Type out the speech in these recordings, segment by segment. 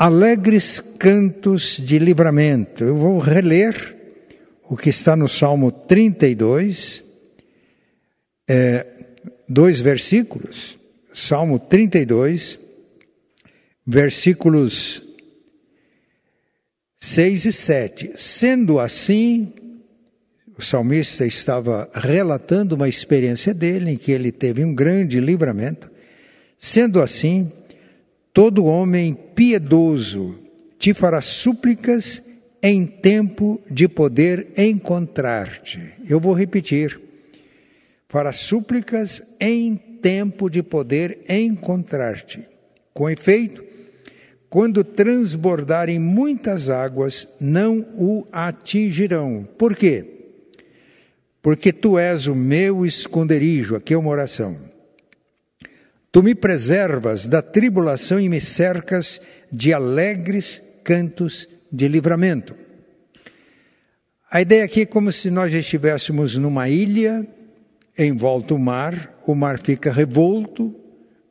Alegres cantos de livramento. Eu vou reler o que está no Salmo 32, é, dois versículos. Salmo 32, versículos 6 e 7. Sendo assim, o salmista estava relatando uma experiência dele em que ele teve um grande livramento. Sendo assim, todo homem piedoso te fará súplicas em tempo de poder encontrar-te. Eu vou repetir. Fará súplicas em tempo de poder encontrar-te. Com efeito, quando transbordarem muitas águas, não o atingirão. Por quê? Porque tu és o meu esconderijo, aqui é uma oração. Tu me preservas da tribulação e me cercas de alegres cantos de livramento. A ideia aqui é como se nós estivéssemos numa ilha, em volta ao mar, o mar fica revolto,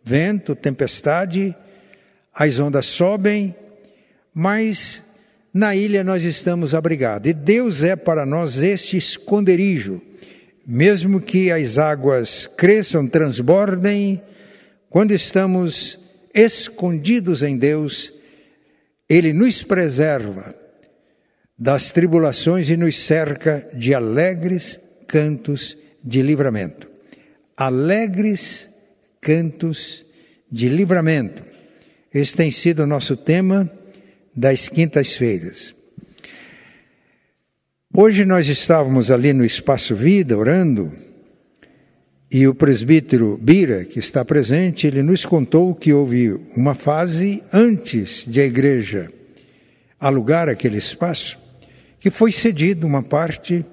vento, tempestade, as ondas sobem, mas na ilha nós estamos abrigados. E Deus é para nós este esconderijo. Mesmo que as águas cresçam, transbordem, quando estamos escondidos em Deus, Ele nos preserva das tribulações e nos cerca de alegres cantos de livramento. Alegres cantos de livramento. Esse tem sido o nosso tema das quintas-feiras. Hoje nós estávamos ali no Espaço Vida orando e o presbítero Bira, que está presente, ele nos contou que houve uma fase antes de a igreja alugar aquele espaço, que foi cedido uma parte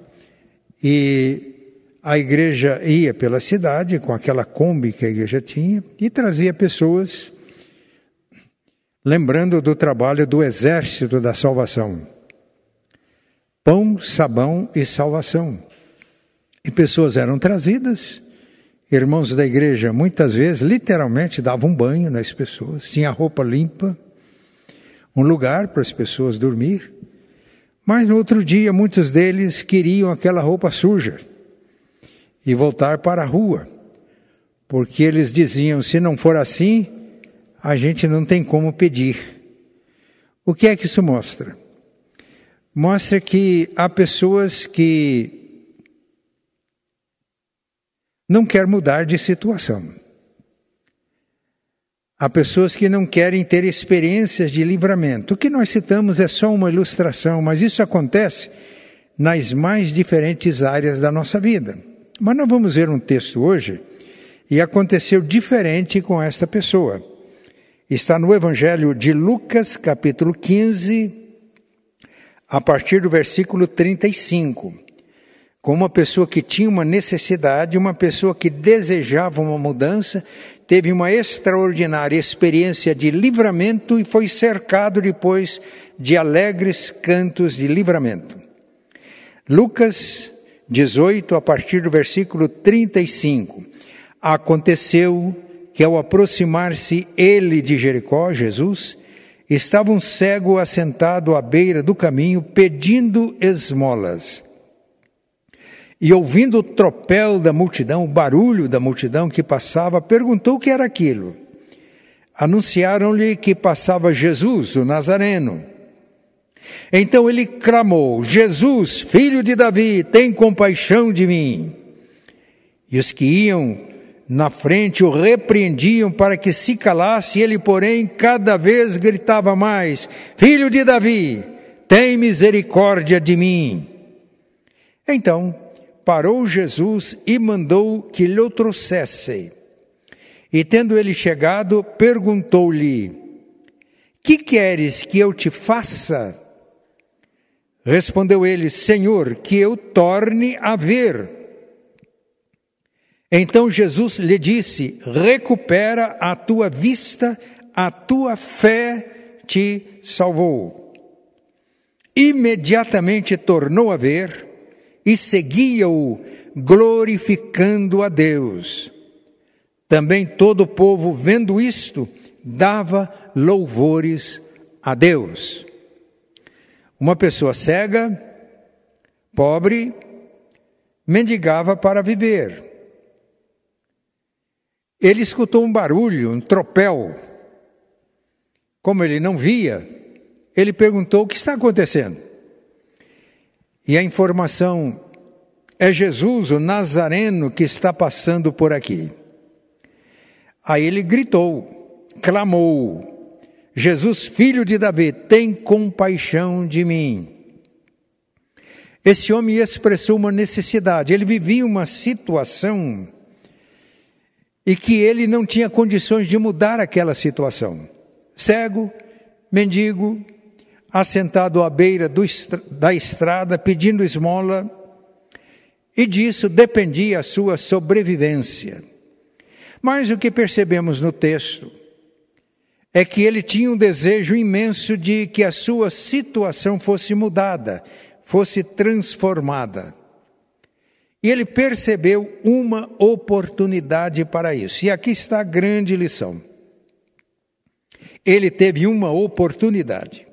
e a igreja ia pela cidade com aquela Kombi que a igreja tinha e trazia pessoas lembrando do trabalho do exército da salvação. Pão, sabão e salvação. E pessoas eram trazidas, irmãos da igreja muitas vezes literalmente davam banho nas pessoas, tinha roupa limpa, um lugar para as pessoas dormir. Mas no outro dia muitos deles queriam aquela roupa suja e voltar para a rua, porque eles diziam: se não for assim, a gente não tem como pedir. O que é que isso mostra? Mostra que há pessoas que não querem mudar de situação. Há pessoas que não querem ter experiências de livramento. O que nós citamos é só uma ilustração, mas isso acontece nas mais diferentes áreas da nossa vida. Mas nós vamos ver um texto hoje e aconteceu diferente com esta pessoa está no Evangelho de Lucas, capítulo 15, a partir do versículo 35. Com uma pessoa que tinha uma necessidade, uma pessoa que desejava uma mudança, teve uma extraordinária experiência de livramento e foi cercado depois de alegres cantos de livramento. Lucas 18, a partir do versículo 35. Aconteceu que ao aproximar-se ele de Jericó, Jesus, estava um cego assentado à beira do caminho pedindo esmolas. E ouvindo o tropel da multidão, o barulho da multidão que passava, perguntou o que era aquilo. Anunciaram-lhe que passava Jesus, o Nazareno. Então ele clamou: Jesus, filho de Davi, tem compaixão de mim. E os que iam na frente o repreendiam para que se calasse, ele, porém, cada vez gritava mais: Filho de Davi, tem misericórdia de mim. Então parou Jesus e mandou que lhe o trouxessem. E tendo ele chegado, perguntou-lhe: Que queres que eu te faça? Respondeu ele: Senhor, que eu torne a ver. Então Jesus lhe disse: Recupera a tua vista, a tua fé te salvou. Imediatamente tornou a ver e seguia-o, glorificando a Deus. Também todo o povo, vendo isto, dava louvores a Deus. Uma pessoa cega, pobre, mendigava para viver. Ele escutou um barulho, um tropel. Como ele não via, ele perguntou: O que está acontecendo? E a informação é Jesus, o Nazareno, que está passando por aqui. Aí ele gritou, clamou: Jesus, filho de Davi, tem compaixão de mim. Esse homem expressou uma necessidade, ele vivia uma situação e que ele não tinha condições de mudar aquela situação. Cego, mendigo, assentado à beira do, da estrada pedindo esmola, e disso dependia a sua sobrevivência. Mas o que percebemos no texto é que ele tinha um desejo imenso de que a sua situação fosse mudada, fosse transformada. E ele percebeu uma oportunidade para isso. E aqui está a grande lição. Ele teve uma oportunidade.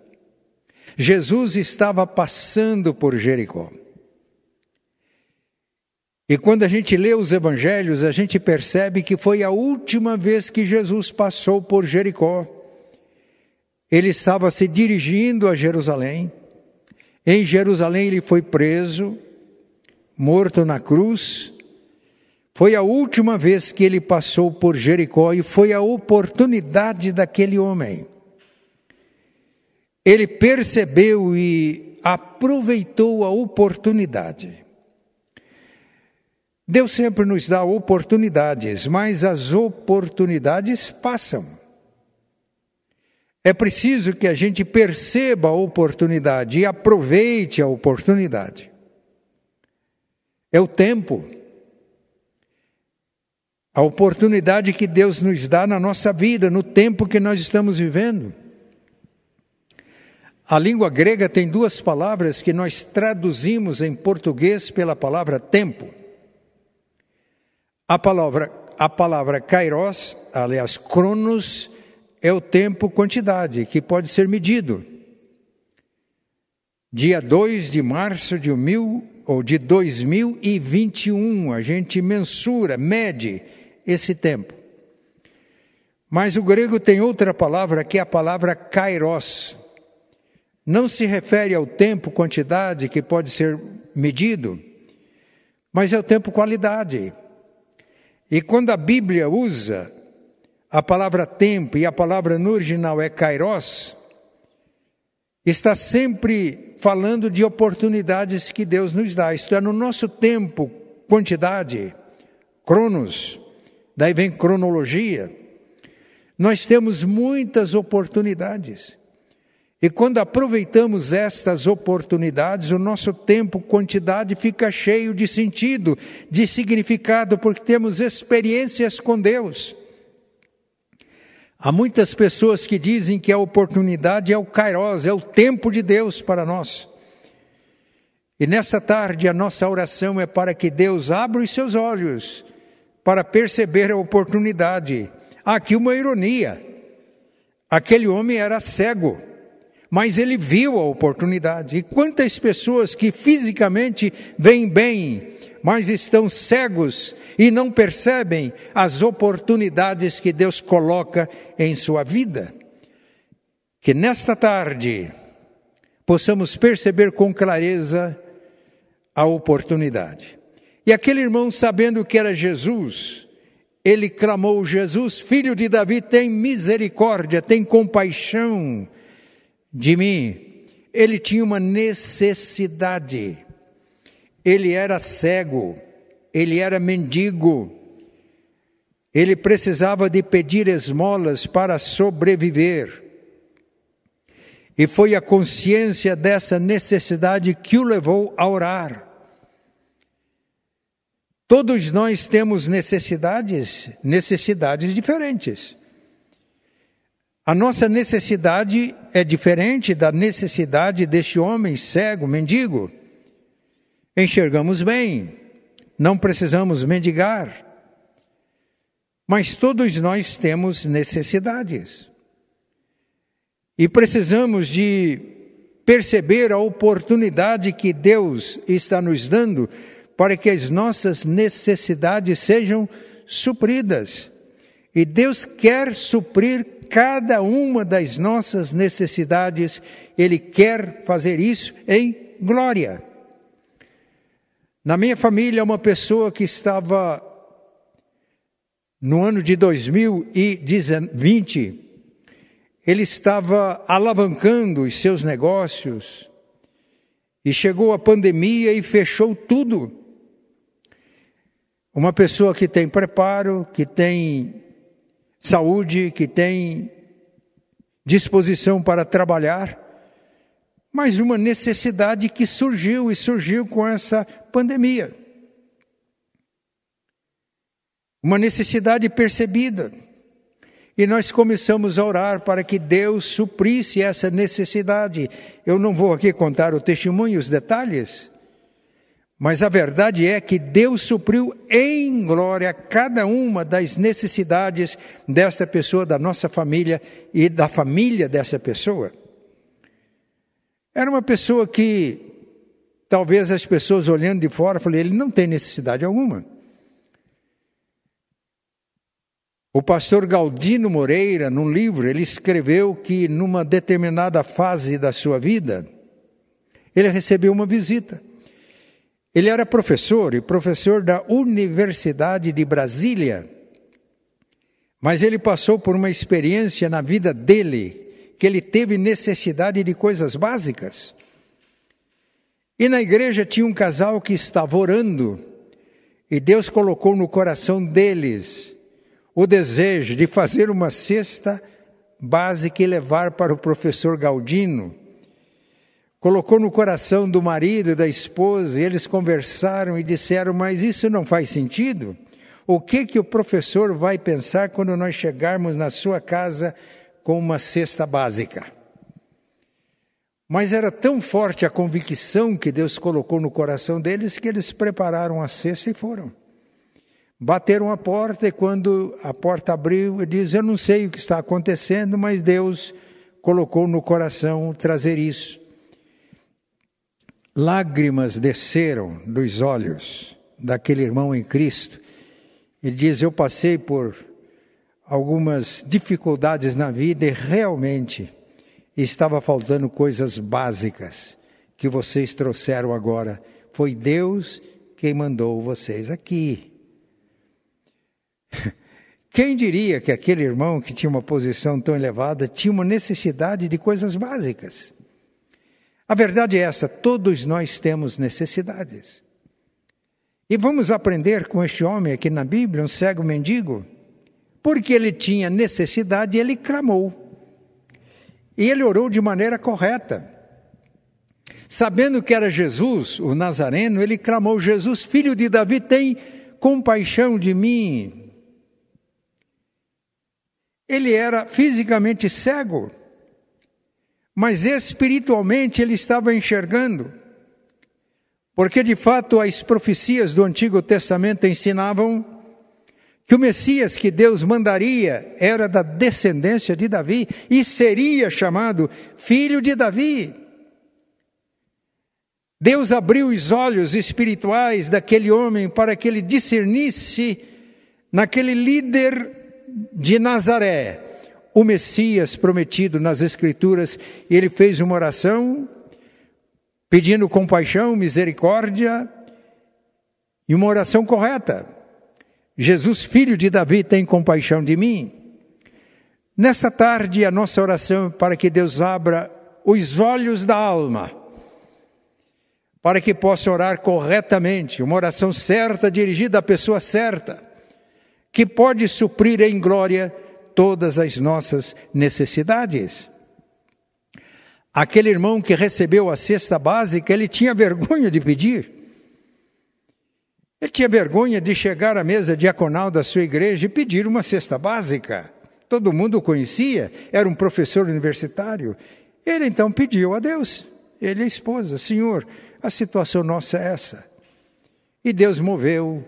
Jesus estava passando por Jericó. E quando a gente lê os evangelhos, a gente percebe que foi a última vez que Jesus passou por Jericó. Ele estava se dirigindo a Jerusalém. Em Jerusalém ele foi preso, morto na cruz. Foi a última vez que ele passou por Jericó e foi a oportunidade daquele homem. Ele percebeu e aproveitou a oportunidade. Deus sempre nos dá oportunidades, mas as oportunidades passam. É preciso que a gente perceba a oportunidade e aproveite a oportunidade. É o tempo. A oportunidade que Deus nos dá na nossa vida, no tempo que nós estamos vivendo. A língua grega tem duas palavras que nós traduzimos em português pela palavra tempo. A palavra, a palavra kairos, aliás, cronos, é o tempo quantidade, que pode ser medido. Dia 2 de março de mil, ou de 2021, a gente mensura, mede esse tempo. Mas o grego tem outra palavra que é a palavra kairos. Não se refere ao tempo, quantidade, que pode ser medido, mas é o tempo, qualidade. E quando a Bíblia usa a palavra tempo e a palavra no original é kairos, está sempre falando de oportunidades que Deus nos dá. Isto é, no nosso tempo, quantidade, cronos, daí vem cronologia, nós temos muitas oportunidades. E quando aproveitamos estas oportunidades, o nosso tempo, quantidade fica cheio de sentido, de significado, porque temos experiências com Deus. Há muitas pessoas que dizem que a oportunidade é o kairos, é o tempo de Deus para nós. E nessa tarde a nossa oração é para que Deus abra os seus olhos para perceber a oportunidade. Há aqui uma ironia. Aquele homem era cego mas ele viu a oportunidade. E quantas pessoas que fisicamente veem bem, mas estão cegos e não percebem as oportunidades que Deus coloca em sua vida. Que nesta tarde possamos perceber com clareza a oportunidade. E aquele irmão, sabendo que era Jesus, ele clamou: Jesus, filho de Davi, tem misericórdia, tem compaixão de mim. Ele tinha uma necessidade. Ele era cego, ele era mendigo. Ele precisava de pedir esmolas para sobreviver. E foi a consciência dessa necessidade que o levou a orar. Todos nós temos necessidades, necessidades diferentes. A nossa necessidade é diferente da necessidade deste homem cego, mendigo. Enxergamos bem, não precisamos mendigar. Mas todos nós temos necessidades. E precisamos de perceber a oportunidade que Deus está nos dando para que as nossas necessidades sejam supridas. E Deus quer suprir cada uma das nossas necessidades, Ele quer fazer isso em glória. Na minha família, uma pessoa que estava no ano de 2020, ele estava alavancando os seus negócios e chegou a pandemia e fechou tudo. Uma pessoa que tem preparo, que tem saúde, que tem disposição para trabalhar, mas uma necessidade que surgiu e surgiu com essa pandemia. Uma necessidade percebida. E nós começamos a orar para que Deus suprisse essa necessidade. Eu não vou aqui contar o testemunho, os detalhes, mas a verdade é que Deus supriu em glória cada uma das necessidades dessa pessoa, da nossa família e da família dessa pessoa. Era uma pessoa que talvez as pessoas olhando de fora falem, ele não tem necessidade alguma. O pastor Galdino Moreira, num livro, ele escreveu que numa determinada fase da sua vida, ele recebeu uma visita. Ele era professor e professor da Universidade de Brasília. Mas ele passou por uma experiência na vida dele que ele teve necessidade de coisas básicas. E na igreja tinha um casal que estava orando, e Deus colocou no coração deles o desejo de fazer uma cesta básica e levar para o professor Galdino colocou no coração do marido e da esposa, e eles conversaram e disseram: Mas isso não faz sentido? O que, que o professor vai pensar quando nós chegarmos na sua casa com uma cesta básica? Mas era tão forte a convicção que Deus colocou no coração deles que eles prepararam a cesta e foram. Bateram a porta e quando a porta abriu, ele diz: Eu não sei o que está acontecendo, mas Deus colocou no coração trazer isso. Lágrimas desceram dos olhos daquele irmão em Cristo. Ele diz: Eu passei por algumas dificuldades na vida e realmente estava faltando coisas básicas que vocês trouxeram agora. Foi Deus quem mandou vocês aqui. Quem diria que aquele irmão que tinha uma posição tão elevada tinha uma necessidade de coisas básicas? A verdade é essa: todos nós temos necessidades. E vamos aprender com este homem aqui na Bíblia, um cego mendigo, porque ele tinha necessidade e ele clamou. E ele orou de maneira correta. Sabendo que era Jesus, o Nazareno, ele clamou: Jesus, filho de Davi, tem compaixão de mim. Ele era fisicamente cego mas espiritualmente ele estava enxergando. Porque de fato as profecias do Antigo Testamento ensinavam que o Messias que Deus mandaria era da descendência de Davi e seria chamado filho de Davi. Deus abriu os olhos espirituais daquele homem para que ele discernisse naquele líder de Nazaré o Messias prometido nas Escrituras, ele fez uma oração pedindo compaixão, misericórdia, e uma oração correta. Jesus, filho de Davi, tem compaixão de mim. Nessa tarde, a nossa oração é para que Deus abra os olhos da alma, para que possa orar corretamente, uma oração certa, dirigida à pessoa certa, que pode suprir em glória todas as nossas necessidades. Aquele irmão que recebeu a cesta básica, ele tinha vergonha de pedir. Ele tinha vergonha de chegar à mesa diaconal da sua igreja e pedir uma cesta básica. Todo mundo o conhecia, era um professor universitário. Ele então pediu a Deus, ele e a esposa: Senhor, a situação nossa é essa. E Deus moveu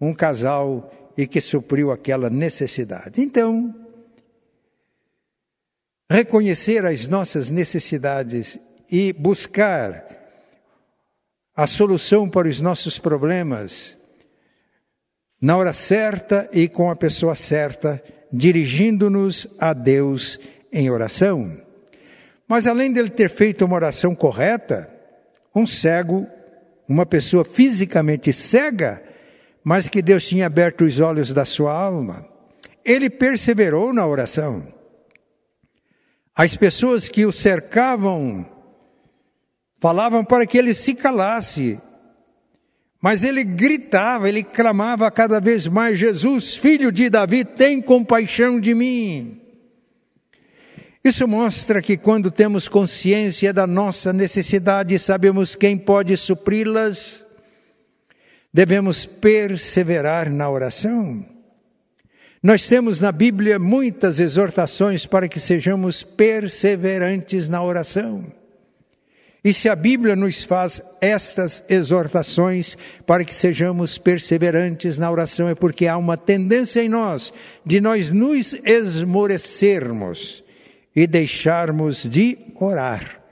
um casal e que supriu aquela necessidade. Então, reconhecer as nossas necessidades e buscar a solução para os nossos problemas na hora certa e com a pessoa certa, dirigindo-nos a Deus em oração. Mas além dele ter feito uma oração correta, um cego, uma pessoa fisicamente cega, mas que Deus tinha aberto os olhos da sua alma, ele perseverou na oração. As pessoas que o cercavam falavam para que ele se calasse, mas ele gritava, ele clamava cada vez mais: Jesus, filho de Davi, tem compaixão de mim. Isso mostra que quando temos consciência da nossa necessidade sabemos quem pode supri-las, devemos perseverar na oração. Nós temos na Bíblia muitas exortações para que sejamos perseverantes na oração. E se a Bíblia nos faz estas exortações para que sejamos perseverantes na oração, é porque há uma tendência em nós de nós nos esmorecermos e deixarmos de orar.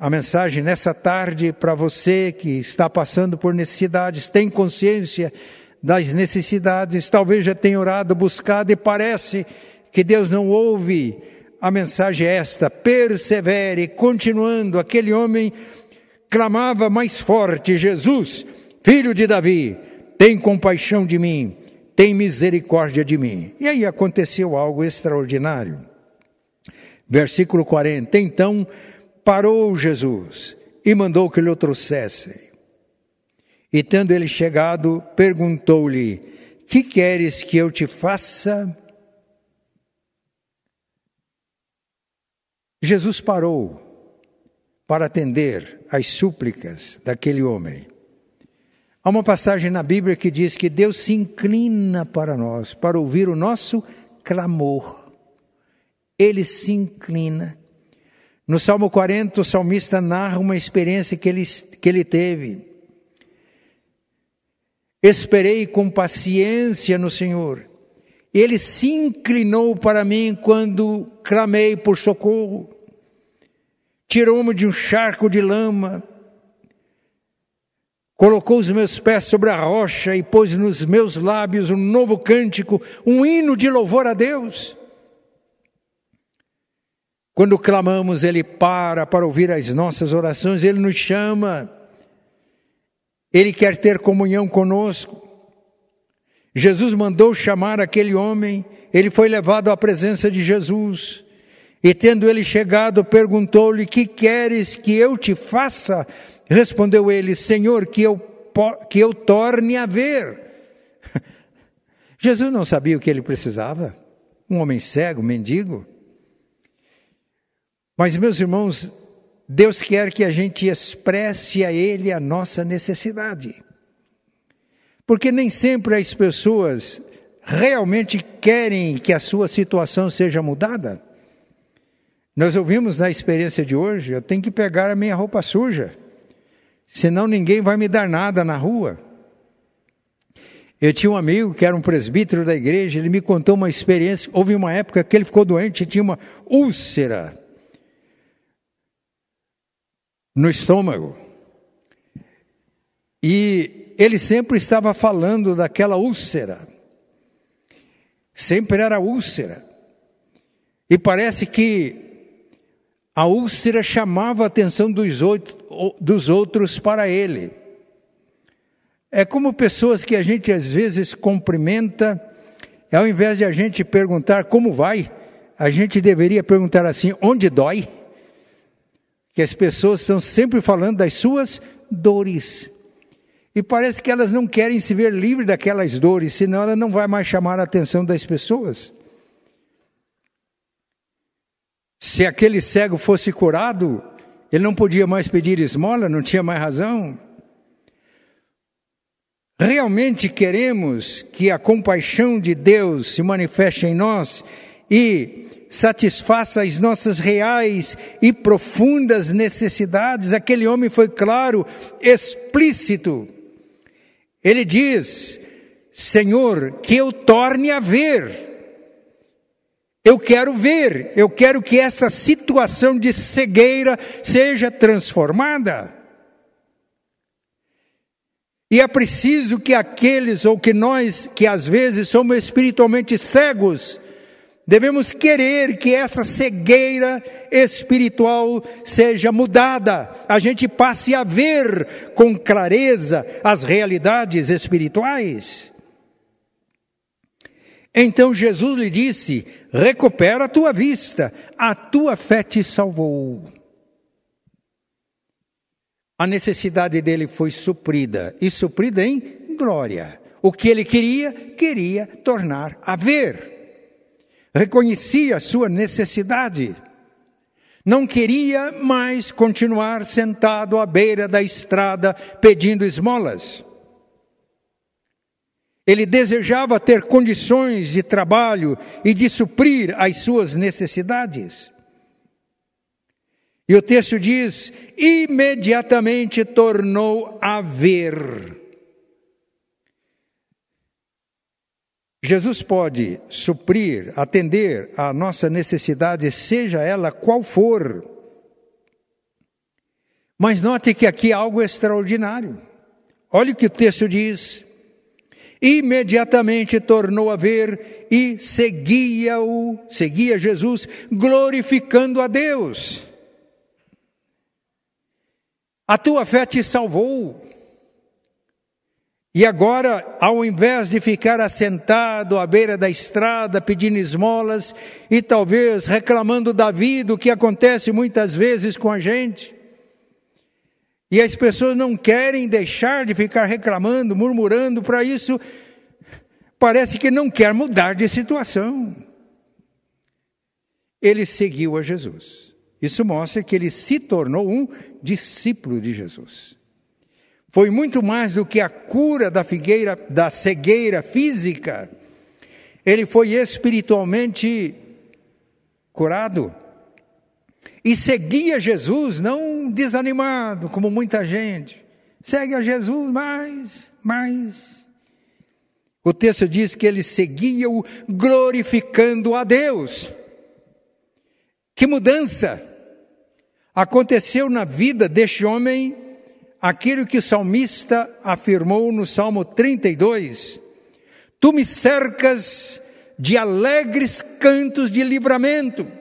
A mensagem nessa tarde para você que está passando por necessidades, tem consciência das necessidades, talvez já tenha orado, buscado e parece que Deus não ouve a mensagem é esta: persevere, continuando. Aquele homem clamava mais forte: Jesus, filho de Davi, tem compaixão de mim, tem misericórdia de mim. E aí aconteceu algo extraordinário. Versículo 40: Então parou Jesus e mandou que lhe o trouxessem. E tendo ele chegado, perguntou-lhe: Que queres que eu te faça? Jesus parou para atender às súplicas daquele homem. Há uma passagem na Bíblia que diz que Deus se inclina para nós, para ouvir o nosso clamor. Ele se inclina. No Salmo 40, o salmista narra uma experiência que ele, que ele teve. Esperei com paciência no Senhor. Ele se inclinou para mim quando clamei por socorro. Tirou-me de um charco de lama, colocou os meus pés sobre a rocha e pôs nos meus lábios um novo cântico, um hino de louvor a Deus. Quando clamamos, Ele para para ouvir as nossas orações, Ele nos chama, Ele quer ter comunhão conosco. Jesus mandou chamar aquele homem, ele foi levado à presença de Jesus. E tendo ele chegado, perguntou-lhe: Que queres que eu te faça? Respondeu ele: Senhor, que eu, que eu torne a ver. Jesus não sabia o que ele precisava. Um homem cego, mendigo. Mas, meus irmãos, Deus quer que a gente expresse a Ele a nossa necessidade. Porque nem sempre as pessoas realmente querem que a sua situação seja mudada. Nós ouvimos na experiência de hoje, eu tenho que pegar a minha roupa suja, senão ninguém vai me dar nada na rua. Eu tinha um amigo que era um presbítero da igreja, ele me contou uma experiência. Houve uma época que ele ficou doente e tinha uma úlcera no estômago. E ele sempre estava falando daquela úlcera. Sempre era úlcera. E parece que a úlcera chamava a atenção dos, outros para ele. É como pessoas que a gente às vezes cumprimenta, ao invés de a gente perguntar como vai, a gente deveria perguntar assim: onde dói? Que as pessoas estão sempre falando das suas dores. E parece que elas não querem se ver livres daquelas dores, senão ela não vai mais chamar a atenção das pessoas. Se aquele cego fosse curado, ele não podia mais pedir esmola, não tinha mais razão. Realmente queremos que a compaixão de Deus se manifeste em nós e satisfaça as nossas reais e profundas necessidades. Aquele homem foi claro, explícito ele diz: Senhor, que eu torne a ver. Eu quero ver, eu quero que essa situação de cegueira seja transformada. E é preciso que aqueles ou que nós, que às vezes somos espiritualmente cegos, devemos querer que essa cegueira espiritual seja mudada, a gente passe a ver com clareza as realidades espirituais. Então Jesus lhe disse: recupera a tua vista, a tua fé te salvou. A necessidade dele foi suprida, e suprida em glória. O que ele queria, queria tornar a ver. Reconhecia a sua necessidade. Não queria mais continuar sentado à beira da estrada pedindo esmolas. Ele desejava ter condições de trabalho e de suprir as suas necessidades. E o texto diz: imediatamente tornou a ver. Jesus pode suprir, atender a nossa necessidade, seja ela qual for. Mas note que aqui há algo extraordinário. Olha o que o texto diz. Imediatamente tornou a ver e seguia-o, seguia Jesus, glorificando a Deus. A tua fé te salvou. E agora, ao invés de ficar assentado à beira da estrada pedindo esmolas e talvez reclamando da vida, o que acontece muitas vezes com a gente, e as pessoas não querem deixar de ficar reclamando, murmurando, para isso parece que não quer mudar de situação. Ele seguiu a Jesus. Isso mostra que ele se tornou um discípulo de Jesus. Foi muito mais do que a cura da figueira, da cegueira física. Ele foi espiritualmente curado e seguia Jesus, não desanimado, como muita gente. Segue a Jesus mais, mais. O texto diz que ele seguia-o glorificando a Deus. Que mudança aconteceu na vida deste homem, aquilo que o salmista afirmou no Salmo 32. Tu me cercas de alegres cantos de livramento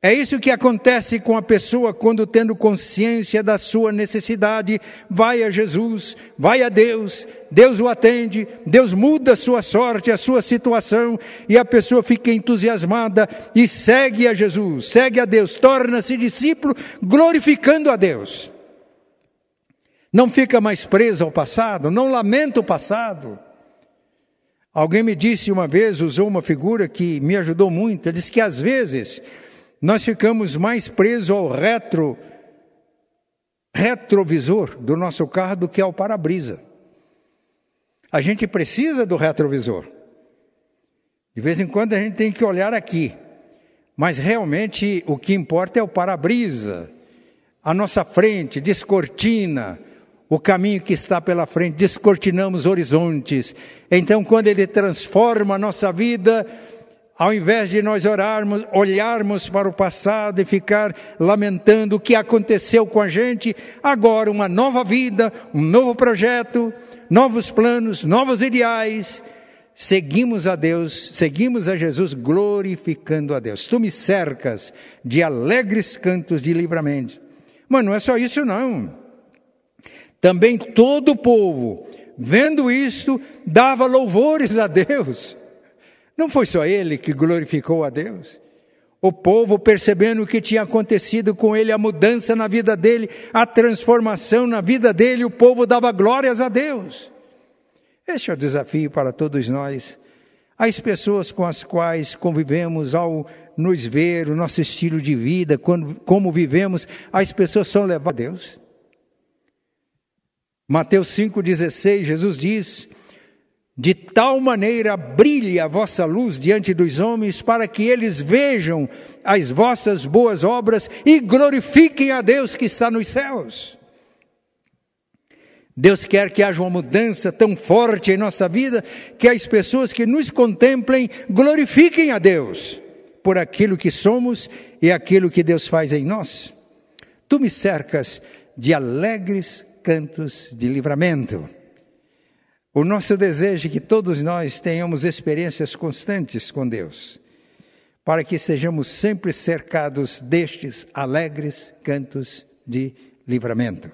é isso que acontece com a pessoa quando, tendo consciência da sua necessidade, vai a Jesus, vai a Deus, Deus o atende, Deus muda a sua sorte, a sua situação, e a pessoa fica entusiasmada e segue a Jesus, segue a Deus, torna-se discípulo, glorificando a Deus. Não fica mais preso ao passado, não lamenta o passado. Alguém me disse uma vez, usou uma figura que me ajudou muito, disse que às vezes nós ficamos mais presos ao retro, retrovisor do nosso carro do que ao para-brisa. A gente precisa do retrovisor. De vez em quando a gente tem que olhar aqui. Mas realmente o que importa é o para-brisa, a nossa frente, descortina, o caminho que está pela frente, descortinamos horizontes. Então, quando Ele transforma a nossa vida, ao invés de nós orarmos, olharmos para o passado e ficar lamentando o que aconteceu com a gente, agora uma nova vida, um novo projeto, novos planos, novos ideais. Seguimos a Deus, seguimos a Jesus glorificando a Deus. Tu me cercas de alegres cantos de livramento. Mas não é só isso não. Também todo o povo, vendo isto, dava louvores a Deus. Não foi só ele que glorificou a Deus. O povo, percebendo o que tinha acontecido com ele, a mudança na vida dele, a transformação na vida dele, o povo dava glórias a Deus. Este é o desafio para todos nós. As pessoas com as quais convivemos, ao nos ver, o nosso estilo de vida, quando, como vivemos, as pessoas são levadas a Deus. Mateus 5,16, Jesus diz: de tal maneira brilhe a vossa luz diante dos homens, para que eles vejam as vossas boas obras e glorifiquem a Deus que está nos céus. Deus quer que haja uma mudança tão forte em nossa vida que as pessoas que nos contemplem glorifiquem a Deus por aquilo que somos e aquilo que Deus faz em nós. Tu me cercas de alegres cantos de livramento. O nosso desejo é que todos nós tenhamos experiências constantes com Deus, para que sejamos sempre cercados destes alegres cantos de livramento.